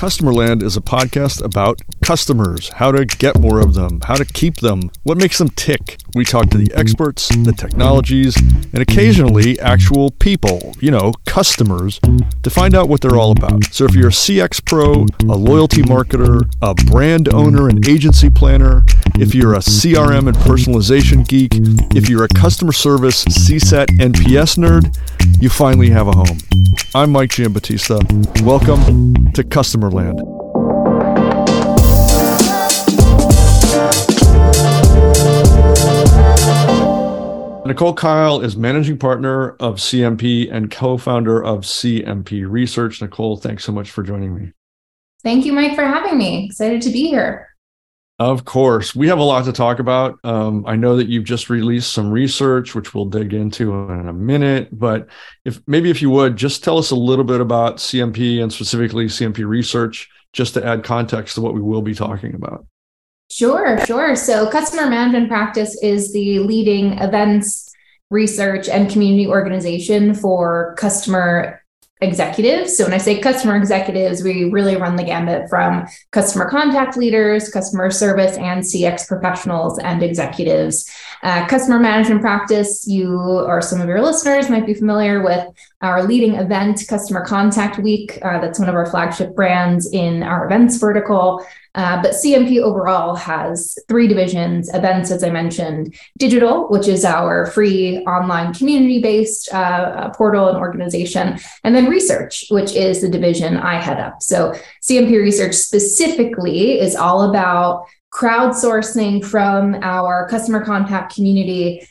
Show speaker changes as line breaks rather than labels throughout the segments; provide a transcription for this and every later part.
Customerland is a podcast about customers, how to get more of them, how to keep them, what makes them tick. We talk to the experts, the technologies, and occasionally actual people, you know, customers, to find out what they're all about. So if you're a CX pro, a loyalty marketer, a brand owner, an agency planner, if you're a CRM and personalization geek, if you're a customer service CSAT NPS nerd, you finally have a home. I'm Mike Giambattista. Welcome to Customerland. Nicole Kyle is managing partner of CMP and co founder of CMP Research. Nicole, thanks so much for joining me.
Thank you, Mike, for having me. Excited to be here.
Of course. We have a lot to talk about. Um, I know that you've just released some research, which we'll dig into in a minute. But if maybe if you would just tell us a little bit about CMP and specifically CMP research, just to add context to what we will be talking about.
Sure, sure. So, customer management practice is the leading events, research, and community organization for customer executives. So when I say customer executives, we really run the gambit from customer contact leaders, customer service, and CX professionals and executives. Uh, customer management practice, you or some of your listeners might be familiar with our leading event, Customer Contact Week. Uh, that's one of our flagship brands in our events vertical. Uh, but CMP overall has three divisions events, as I mentioned, digital, which is our free online community based uh, portal and organization, and then research, which is the division I head up. So CMP research specifically is all about crowdsourcing from our customer contact community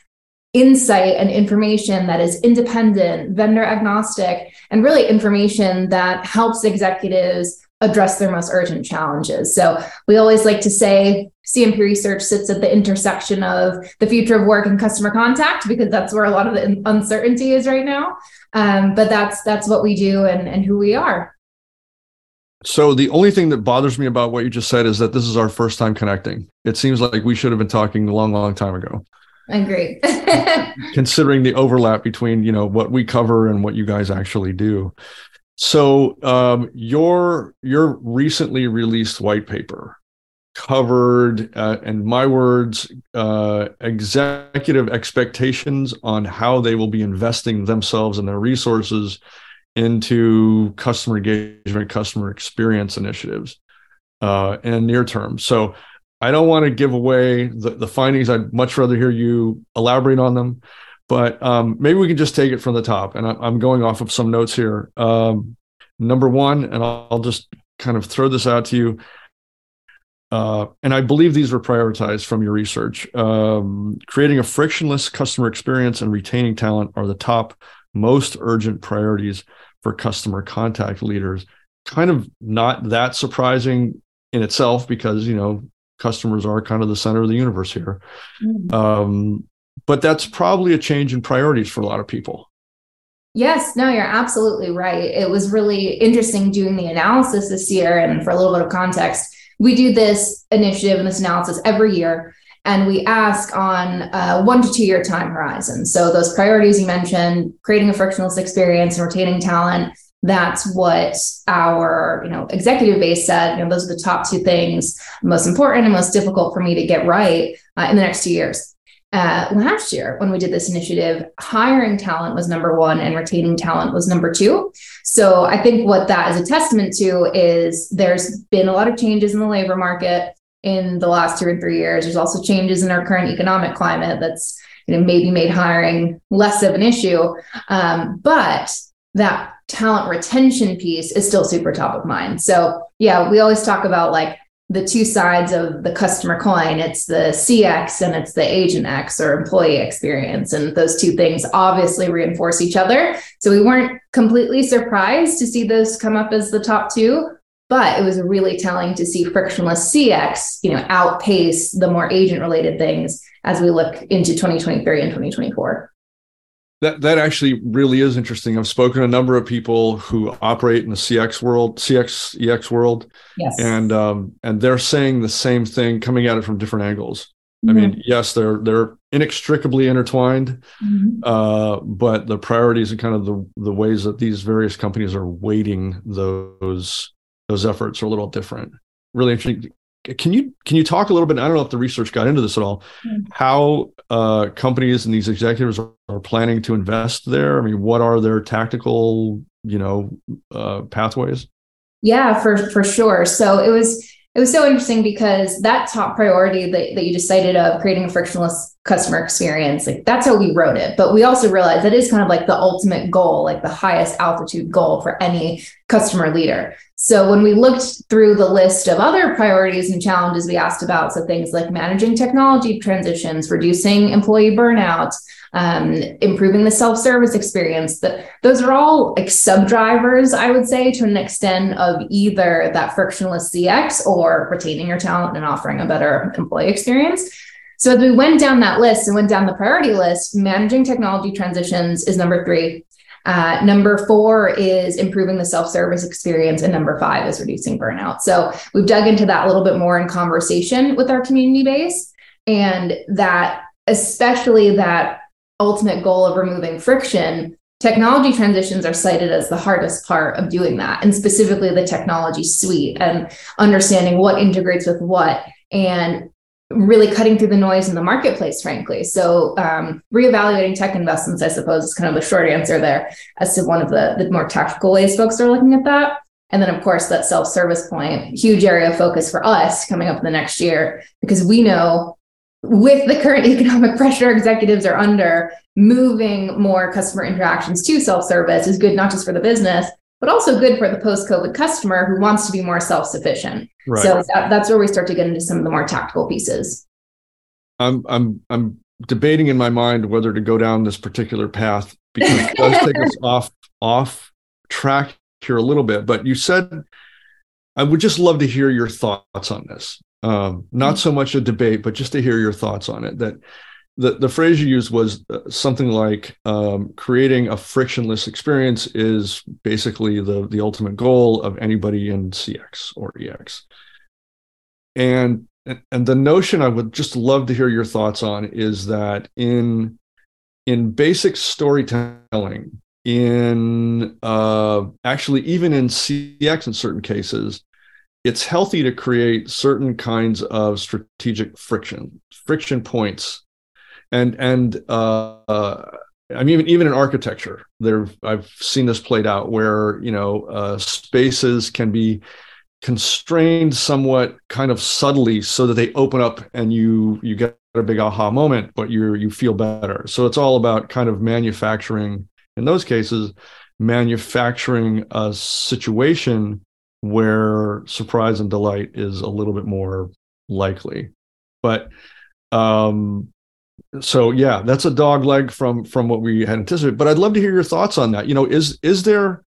insight and information that is independent, vendor agnostic, and really information that helps executives address their most urgent challenges. So we always like to say CMP research sits at the intersection of the future of work and customer contact because that's where a lot of the uncertainty is right now. Um, but that's that's what we do and, and who we are.
So the only thing that bothers me about what you just said is that this is our first time connecting. It seems like we should have been talking a long, long time ago.
I agree.
Considering the overlap between you know what we cover and what you guys actually do. So um, your your recently released white paper covered, uh, in my words, uh, executive expectations on how they will be investing themselves and their resources into customer engagement, customer experience initiatives uh, and near term. So I don't want to give away the, the findings. I'd much rather hear you elaborate on them. But um, maybe we can just take it from the top. And I, am going off of some notes here. Um, number one, and I'll, I'll, just kind of throw this out to you. Uh, and I believe these were prioritized from your research. Um, creating a frictionless customer experience and retaining talent are the top most urgent priorities for customer contact leaders. Kind of not that surprising in itself because you know customers are kind of the center of the universe here. Mm-hmm. Um, but that's probably a change in priorities for a lot of people.
Yes, no, you're absolutely right. It was really interesting doing the analysis this year. And for a little bit of context, we do this initiative and this analysis every year. And we ask on a one to two year time horizon. So, those priorities you mentioned, creating a frictionless experience and retaining talent, that's what our you know executive base said you know those are the top two things most important and most difficult for me to get right uh, in the next two years. Uh, last year when we did this initiative hiring talent was number one and retaining talent was number two. So i think what that is a testament to is there's been a lot of changes in the labor market in the last two or three years there's also changes in our current economic climate that's you know maybe made hiring less of an issue um, but that talent retention piece is still super top of mind. So, yeah, we always talk about like the two sides of the customer coin it's the CX and it's the agent X or employee experience. And those two things obviously reinforce each other. So, we weren't completely surprised to see those come up as the top two. But it was really telling to see frictionless CX, you know, outpace the more agent related things as we look into 2023 and 2024.
That that actually really is interesting. I've spoken to a number of people who operate in the CX world, CX EX world, yes. and um, and they're saying the same thing, coming at it from different angles. Mm-hmm. I mean, yes, they're they're inextricably intertwined, mm-hmm. uh, but the priorities and kind of the the ways that these various companies are weighting those those efforts are a little different. Really interesting. Can you can you talk a little bit? I don't know if the research got into this at all. Mm-hmm. How uh, companies and these executives are, are, planning to invest there? I mean, what are their tactical, you know, uh, pathways?
Yeah, for for sure. So it was it was so interesting because that top priority that, that you just cited of creating a frictionless customer experience, like that's how we wrote it. But we also realized that is kind of like the ultimate goal, like the highest altitude goal for any customer leader. So when we looked through the list of other priorities and challenges we asked about, so things like managing technology transitions, reducing employee burnout, um, improving the self-service experience. That those are all like sub-drivers, I would say, to an extent of either that frictionless CX or retaining your talent and offering a better employee experience. So as we went down that list and went down the priority list, managing technology transitions is number three. Uh, number four is improving the self-service experience, and number five is reducing burnout. So we've dug into that a little bit more in conversation with our community base, and that especially that ultimate goal of removing friction, technology transitions are cited as the hardest part of doing that, and specifically the technology suite and understanding what integrates with what and really cutting through the noise in the marketplace, frankly. So, um, reevaluating tech investments, I suppose, is kind of a short answer there as to one of the, the more tactical ways folks are looking at that. And then, of course, that self service point, huge area of focus for us coming up in the next year, because we know with the current economic pressure executives are under, moving more customer interactions to self service is good, not just for the business, but also good for the post COVID customer who wants to be more self sufficient. Right. So that, that's where we start to get into some of the more tactical pieces.
I'm I'm I'm debating in my mind whether to go down this particular path because it does take us off off track here a little bit. But you said I would just love to hear your thoughts on this. Um, not mm-hmm. so much a debate, but just to hear your thoughts on it. That the, the phrase you used was uh, something like um, creating a frictionless experience is basically the, the ultimate goal of anybody in CX or EX. And, and the notion I would just love to hear your thoughts on is that in, in basic storytelling, in uh, actually even in CX in certain cases, it's healthy to create certain kinds of strategic friction, friction points and and uh, I mean even even in architecture, there I've seen this played out where you know uh, spaces can be constrained somewhat kind of subtly so that they open up and you you get a big aha moment but you you feel better. So it's all about kind of manufacturing in those cases manufacturing a situation where surprise and delight is a little bit more likely. But um so yeah that's a dog leg from from what we had anticipated but i'd love to hear your thoughts on that. You know is is there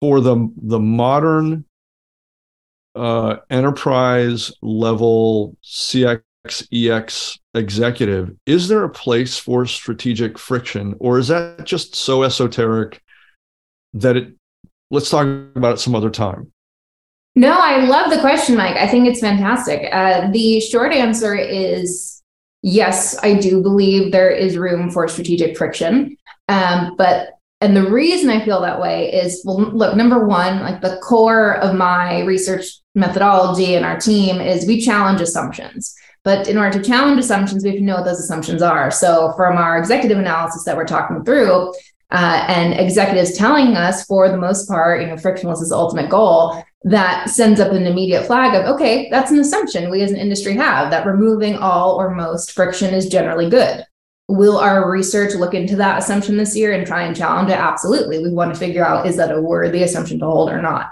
for the the modern uh enterprise level cx ex executive is there a place for strategic friction or is that just so esoteric that it let's talk about it some other time?
No i love the question mike. I think it's fantastic. Uh, the short answer is yes, I do believe there is room for strategic friction. Um, but and the reason I feel that way is well, look, number one, like the core of my research methodology and our team is we challenge assumptions. But in order to challenge assumptions, we have to know what those assumptions are. So, from our executive analysis that we're talking through, uh, and executives telling us, for the most part, you know, frictionless is the ultimate goal that sends up an immediate flag of, okay, that's an assumption we as an industry have that removing all or most friction is generally good. Will our research look into that assumption this year and try and challenge it? Absolutely. We want to figure out is that a worthy assumption to hold or not?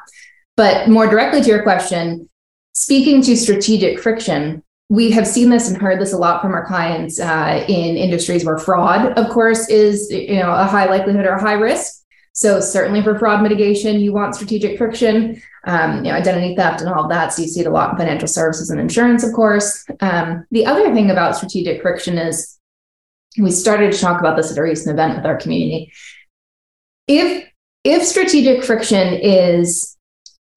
But more directly to your question, speaking to strategic friction, we have seen this and heard this a lot from our clients uh, in industries where fraud, of course, is you know a high likelihood or a high risk. So certainly for fraud mitigation, you want strategic friction, um, you know, identity theft and all of that. So you see it a lot in financial services and insurance, of course. Um, the other thing about strategic friction is we started to talk about this at a recent event with our community. If if strategic friction is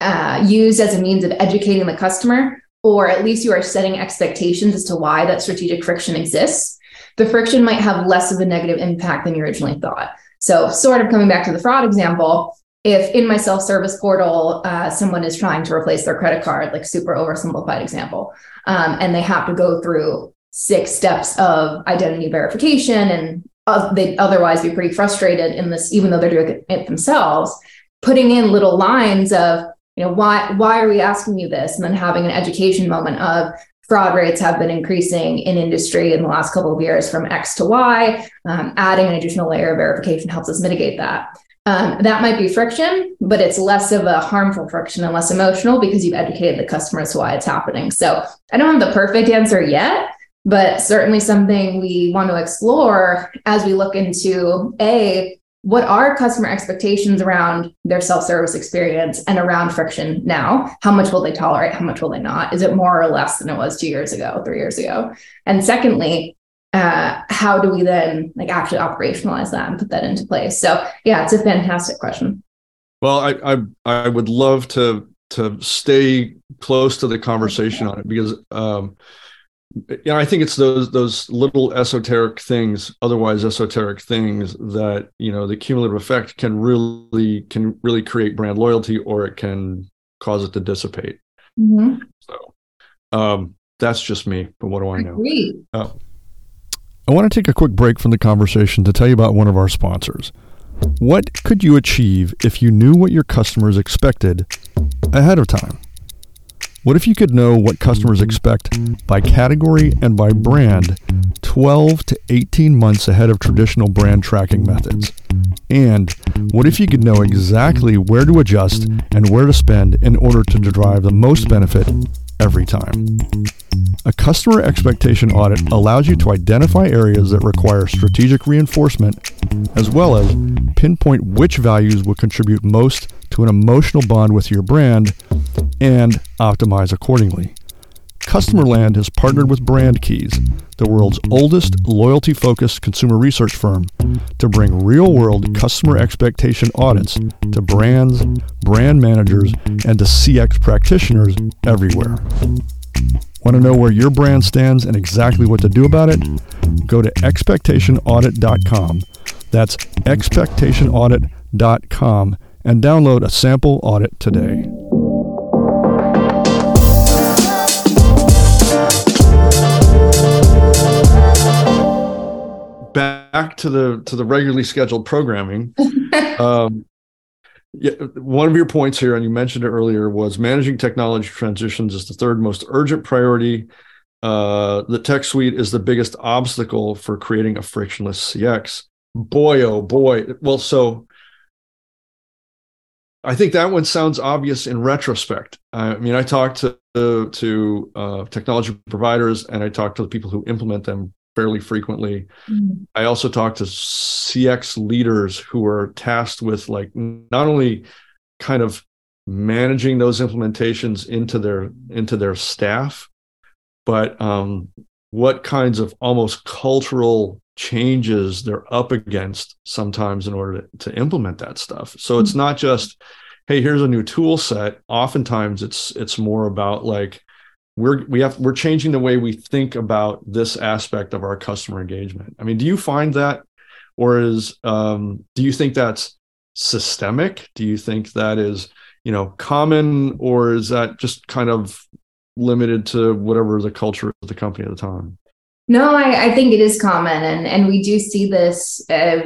uh, used as a means of educating the customer, or at least you are setting expectations as to why that strategic friction exists, the friction might have less of a negative impact than you originally thought. So, sort of coming back to the fraud example, if in my self-service portal uh, someone is trying to replace their credit card like super oversimplified example um, and they have to go through six steps of identity verification and uh, they'd otherwise be pretty frustrated in this even though they're doing it themselves putting in little lines of you know why why are we asking you this? And then having an education moment of fraud rates have been increasing in industry in the last couple of years from x to y um, adding an additional layer of verification helps us mitigate that um, that might be friction, but it's less of a harmful friction and less emotional because you've educated the customers why it's happening. So I don't have the perfect answer yet, but certainly something we want to explore as we look into a what are customer expectations around their self-service experience and around friction now how much will they tolerate how much will they not is it more or less than it was two years ago three years ago and secondly uh, how do we then like actually operationalize that and put that into place? So yeah, it's a fantastic question.
Well, I I, I would love to to stay close to the conversation on it because um, you know I think it's those those little esoteric things, otherwise esoteric things that you know the cumulative effect can really can really create brand loyalty or it can cause it to dissipate. Mm-hmm. So um, that's just me, but what do I know? Uh, I want to take a quick break from the conversation to tell you about one of our sponsors. What could you achieve if you knew what your customers expected ahead of time? What if you could know what customers expect by category and by brand 12 to 18 months ahead of traditional brand tracking methods? And what if you could know exactly where to adjust and where to spend in order to derive the most benefit every time? A customer expectation audit allows you to identify areas that require strategic reinforcement, as well as pinpoint which values will contribute most to an emotional bond with your brand and optimize accordingly. Customerland has partnered with BrandKeys, the world's oldest loyalty focused consumer research firm, to bring real world customer expectation audits to brands, brand managers, and to CX practitioners everywhere. Want to know where your brand stands and exactly what to do about it? Go to expectationaudit.com. That's expectationaudit.com and download a sample audit today. Back to the to the regularly scheduled programming. um, yeah, one of your points here, and you mentioned it earlier, was managing technology transitions is the third most urgent priority. Uh, the tech suite is the biggest obstacle for creating a frictionless CX. Boy, oh boy. Well, so I think that one sounds obvious in retrospect. I mean, I talk to to uh, technology providers and I talk to the people who implement them fairly frequently. Mm-hmm. I also talk to CX leaders who are tasked with like not only kind of managing those implementations into their into their staff, but um, what kinds of almost cultural changes they're up against sometimes in order to, to implement that stuff. So it's mm-hmm. not just, hey, here's a new tool set. Oftentimes it's it's more about like we're we have we're changing the way we think about this aspect of our customer engagement. I mean do you find that or is um, do you think that's systemic? Do you think that is you know common or is that just kind of limited to whatever the culture of the company at the time?
No, I, I, think it is common, and and we do see this uh,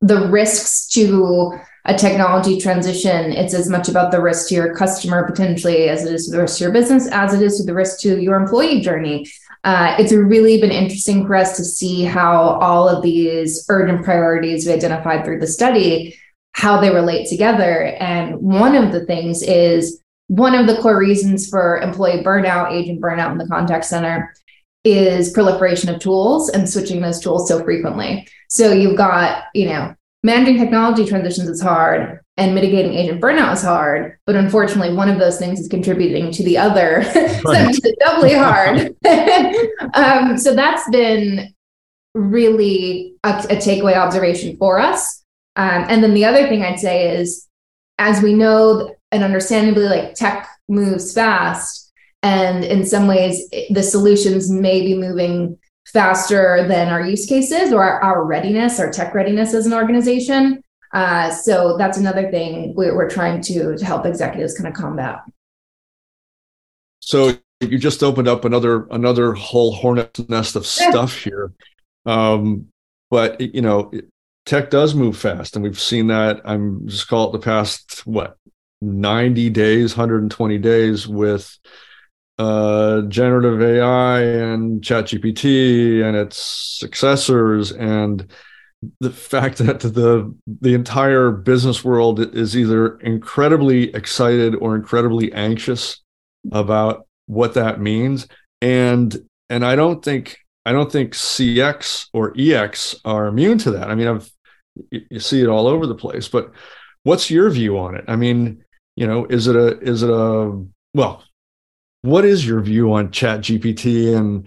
the risks to a technology transition, it's as much about the risk to your customer potentially as it is to the risk to your business, as it is to the risk to your employee journey. Uh, it's really been interesting for us to see how all of these urgent priorities we identified through the study, how they relate together. And one of the things is one of the core reasons for employee burnout, agent burnout in the contact center is proliferation of tools and switching those tools so frequently. So you've got, you know, managing technology transitions is hard and mitigating agent burnout is hard but unfortunately one of those things is contributing to the other. Right. so it makes it doubly hard. Um, so that's been really a, a takeaway observation for us. Um, and then the other thing i'd say is as we know and understandably like tech moves fast and in some ways the solutions may be moving faster than our use cases or our, our readiness, our tech readiness as an organization. Uh, so that's another thing we're, we're trying to, to help executives kind of combat.
So you just opened up another another whole hornet's nest of stuff here. Um, but you know, tech does move fast, and we've seen that. I'm just call it the past what 90 days, 120 days with uh, generative AI and ChatGPT and its successors, and the fact that the the entire business world is either incredibly excited or incredibly anxious about what that means. And and i don't think i don't think cx or ex are immune to that. I mean i've you see it all over the place but what's your view on it? I mean you know is it a is it a well what is your view on chat gpt and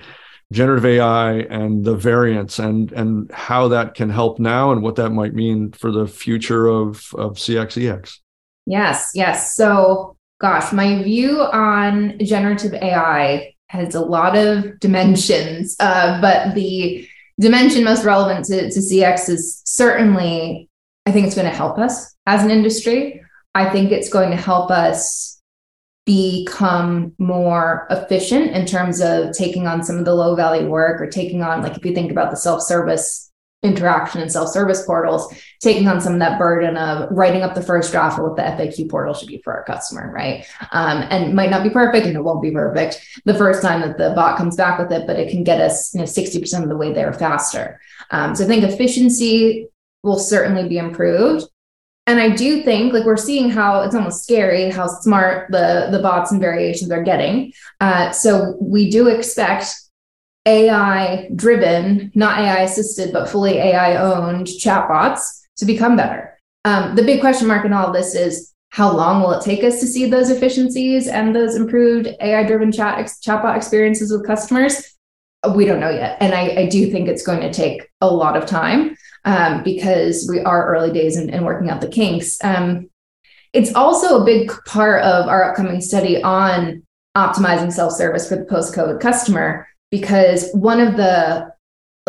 generative ai and the variants and and how that can help now and what that might mean for the future of of cx ex
yes yes so gosh, my view on generative AI has a lot of dimensions, uh, but the dimension most relevant to, to CX is certainly, I think it's going to help us as an industry. I think it's going to help us become more efficient in terms of taking on some of the low value work or taking on, like, if you think about the self service interaction and self-service portals taking on some of that burden of writing up the first draft of what the faq portal should be for our customer right? Um, and might not be perfect and it won't be perfect the first time that the bot comes back with it but it can get us you know 60% of the way there faster. Um, so i think efficiency will certainly be improved and i do think like we're seeing how it's almost scary how smart the the bots and variations are getting uh, so we do expect AI driven, not AI assisted, but fully AI owned chatbots to become better. Um, the big question mark in all this is how long will it take us to see those efficiencies and those improved AI driven chat ex- chatbot experiences with customers? We don't know yet. And I, I do think it's going to take a lot of time um, because we are early days in working out the kinks. Um, it's also a big part of our upcoming study on optimizing self service for the post COVID customer because one of the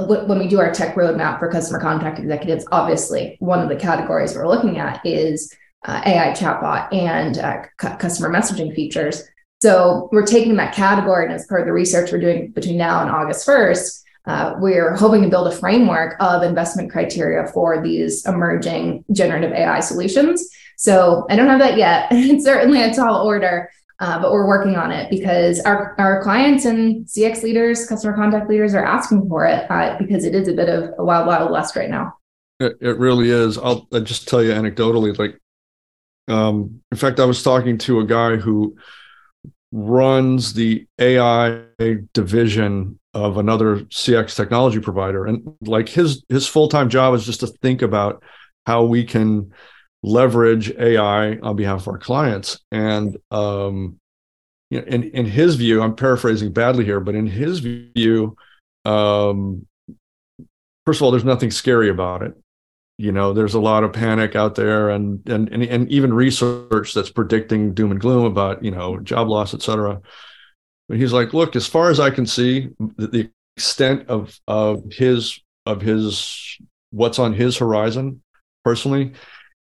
when we do our tech roadmap for customer contact executives, obviously one of the categories we're looking at is uh, AI chatbot and uh, customer messaging features. So we're taking that category, and as part of the research we're doing between now and August 1st, uh, we're hoping to build a framework of investment criteria for these emerging generative AI solutions. So I don't have that yet. it's certainly a tall order, uh, but we're working on it because our, our clients and CX leaders, customer contact leaders are asking for it uh, because it is a bit of a wild, wild west right now.
It, it really is. I'll, I'll, just tell you anecdotally, like, um, in fact, I was talking to a guy who runs the AI division of another CX technology provider. And like his, his full-time job is just to think about how we can leverage AI on behalf of our clients. And um, you know, in in his view, I'm paraphrasing badly here, but in his view, um, first of all, there's nothing scary about it. You know, there's a lot of panic out there, and and and, and even research that's predicting doom and gloom about you know job loss, et cetera. But he's like, look, as far as I can see, the, the extent of of his of his what's on his horizon personally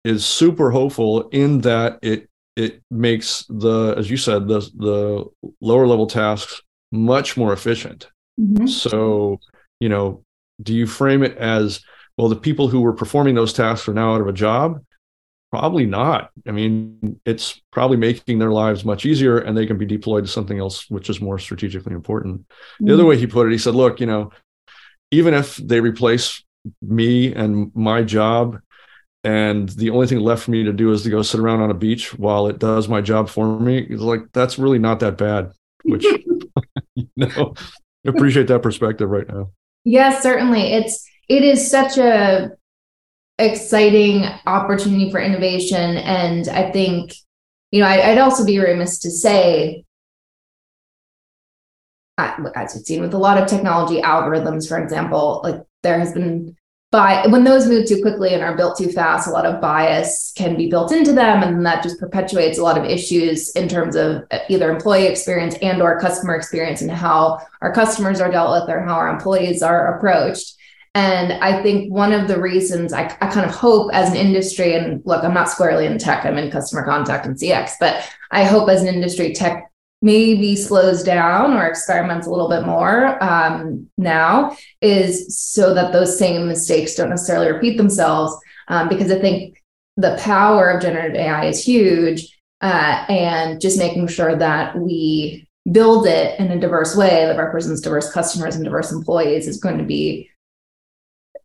is super hopeful in that it it makes the as you said the the lower level tasks much more efficient mm-hmm. so you know do you frame it as well the people who were performing those tasks are now out of a job probably not i mean it's probably making their lives much easier and they can be deployed to something else which is more strategically important mm-hmm. the other mm-hmm. way he put it he said look you know even if they replace me and my job and the only thing left for me to do is to go sit around on a beach while it does my job for me it's like that's really not that bad which you know appreciate that perspective right now
yes certainly it's it is such a exciting opportunity for innovation and i think you know I, would also be remiss to say as we've seen with a lot of technology algorithms for example like there has been but when those move too quickly and are built too fast, a lot of bias can be built into them, and that just perpetuates a lot of issues in terms of uh, either employee experience and or customer experience and how our customers are dealt with or how our employees are approached. And I think one of the reasons I, I kind of hope as an industry, and look, I'm not squarely in tech, I'm in customer contact and CX, but I hope as an industry, tech maybe slows down or experiments a little bit more um, now is so that those same mistakes don't necessarily repeat themselves. Um, because I think the power of generative AI is huge. Uh, and just making sure that we build it in a diverse way that represents diverse customers and diverse employees is going to be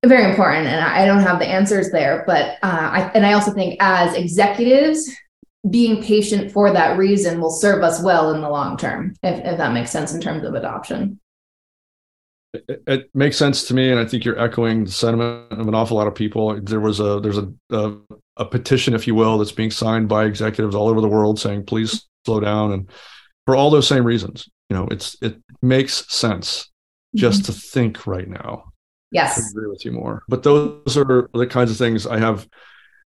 very important and i don't have the answers there but uh, I, and i also think as executives being patient for that reason will serve us well in the long term if, if that makes sense in terms of adoption.
It, it, makes sense to me and i think you're echoing the sentiment of an awful lot of people. There was a there's a, a, a petition if you will that's being signed by executives all over the world saying please slow down and for all those same reasons you know it's it makes sense just mm-hmm. to think right now
Yes.
I agree with you more. But those are the kinds of things I have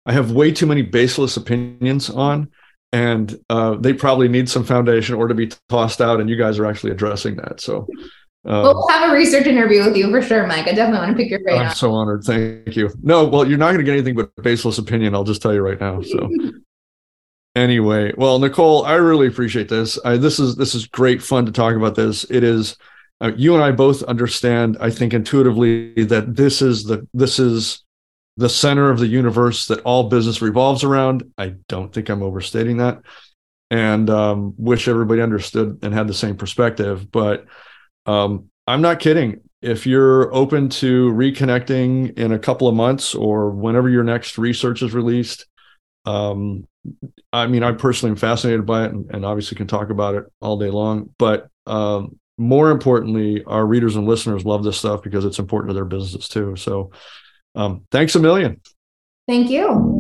I have way too many baseless opinions on and uh, they probably need some foundation or to be tossed out and you guys are actually addressing that. So
um, we'll have a research interview with you for sure, Mike. I definitely want to pick your brain.
I'm so honored. Thank you. No, well, you're not going to get anything but baseless opinion. I'll just tell you right now. So anyway, well, Nicole, I really appreciate this. I, this is this is great fun to talk about this. It is uh, you and I both understand, I think, intuitively that this is the this is the center of the universe that all business revolves around. I don't think I'm overstating that, and um, wish everybody understood and had the same perspective. But um, I'm not kidding. If you're open to reconnecting in a couple of months or whenever your next research is released, um, I mean, I personally am fascinated by it and, and, obviously can talk about it all day long. But um, more importantly, our readers and listeners love this stuff because it's important to their businesses too. So um, thanks a million.
Thank you.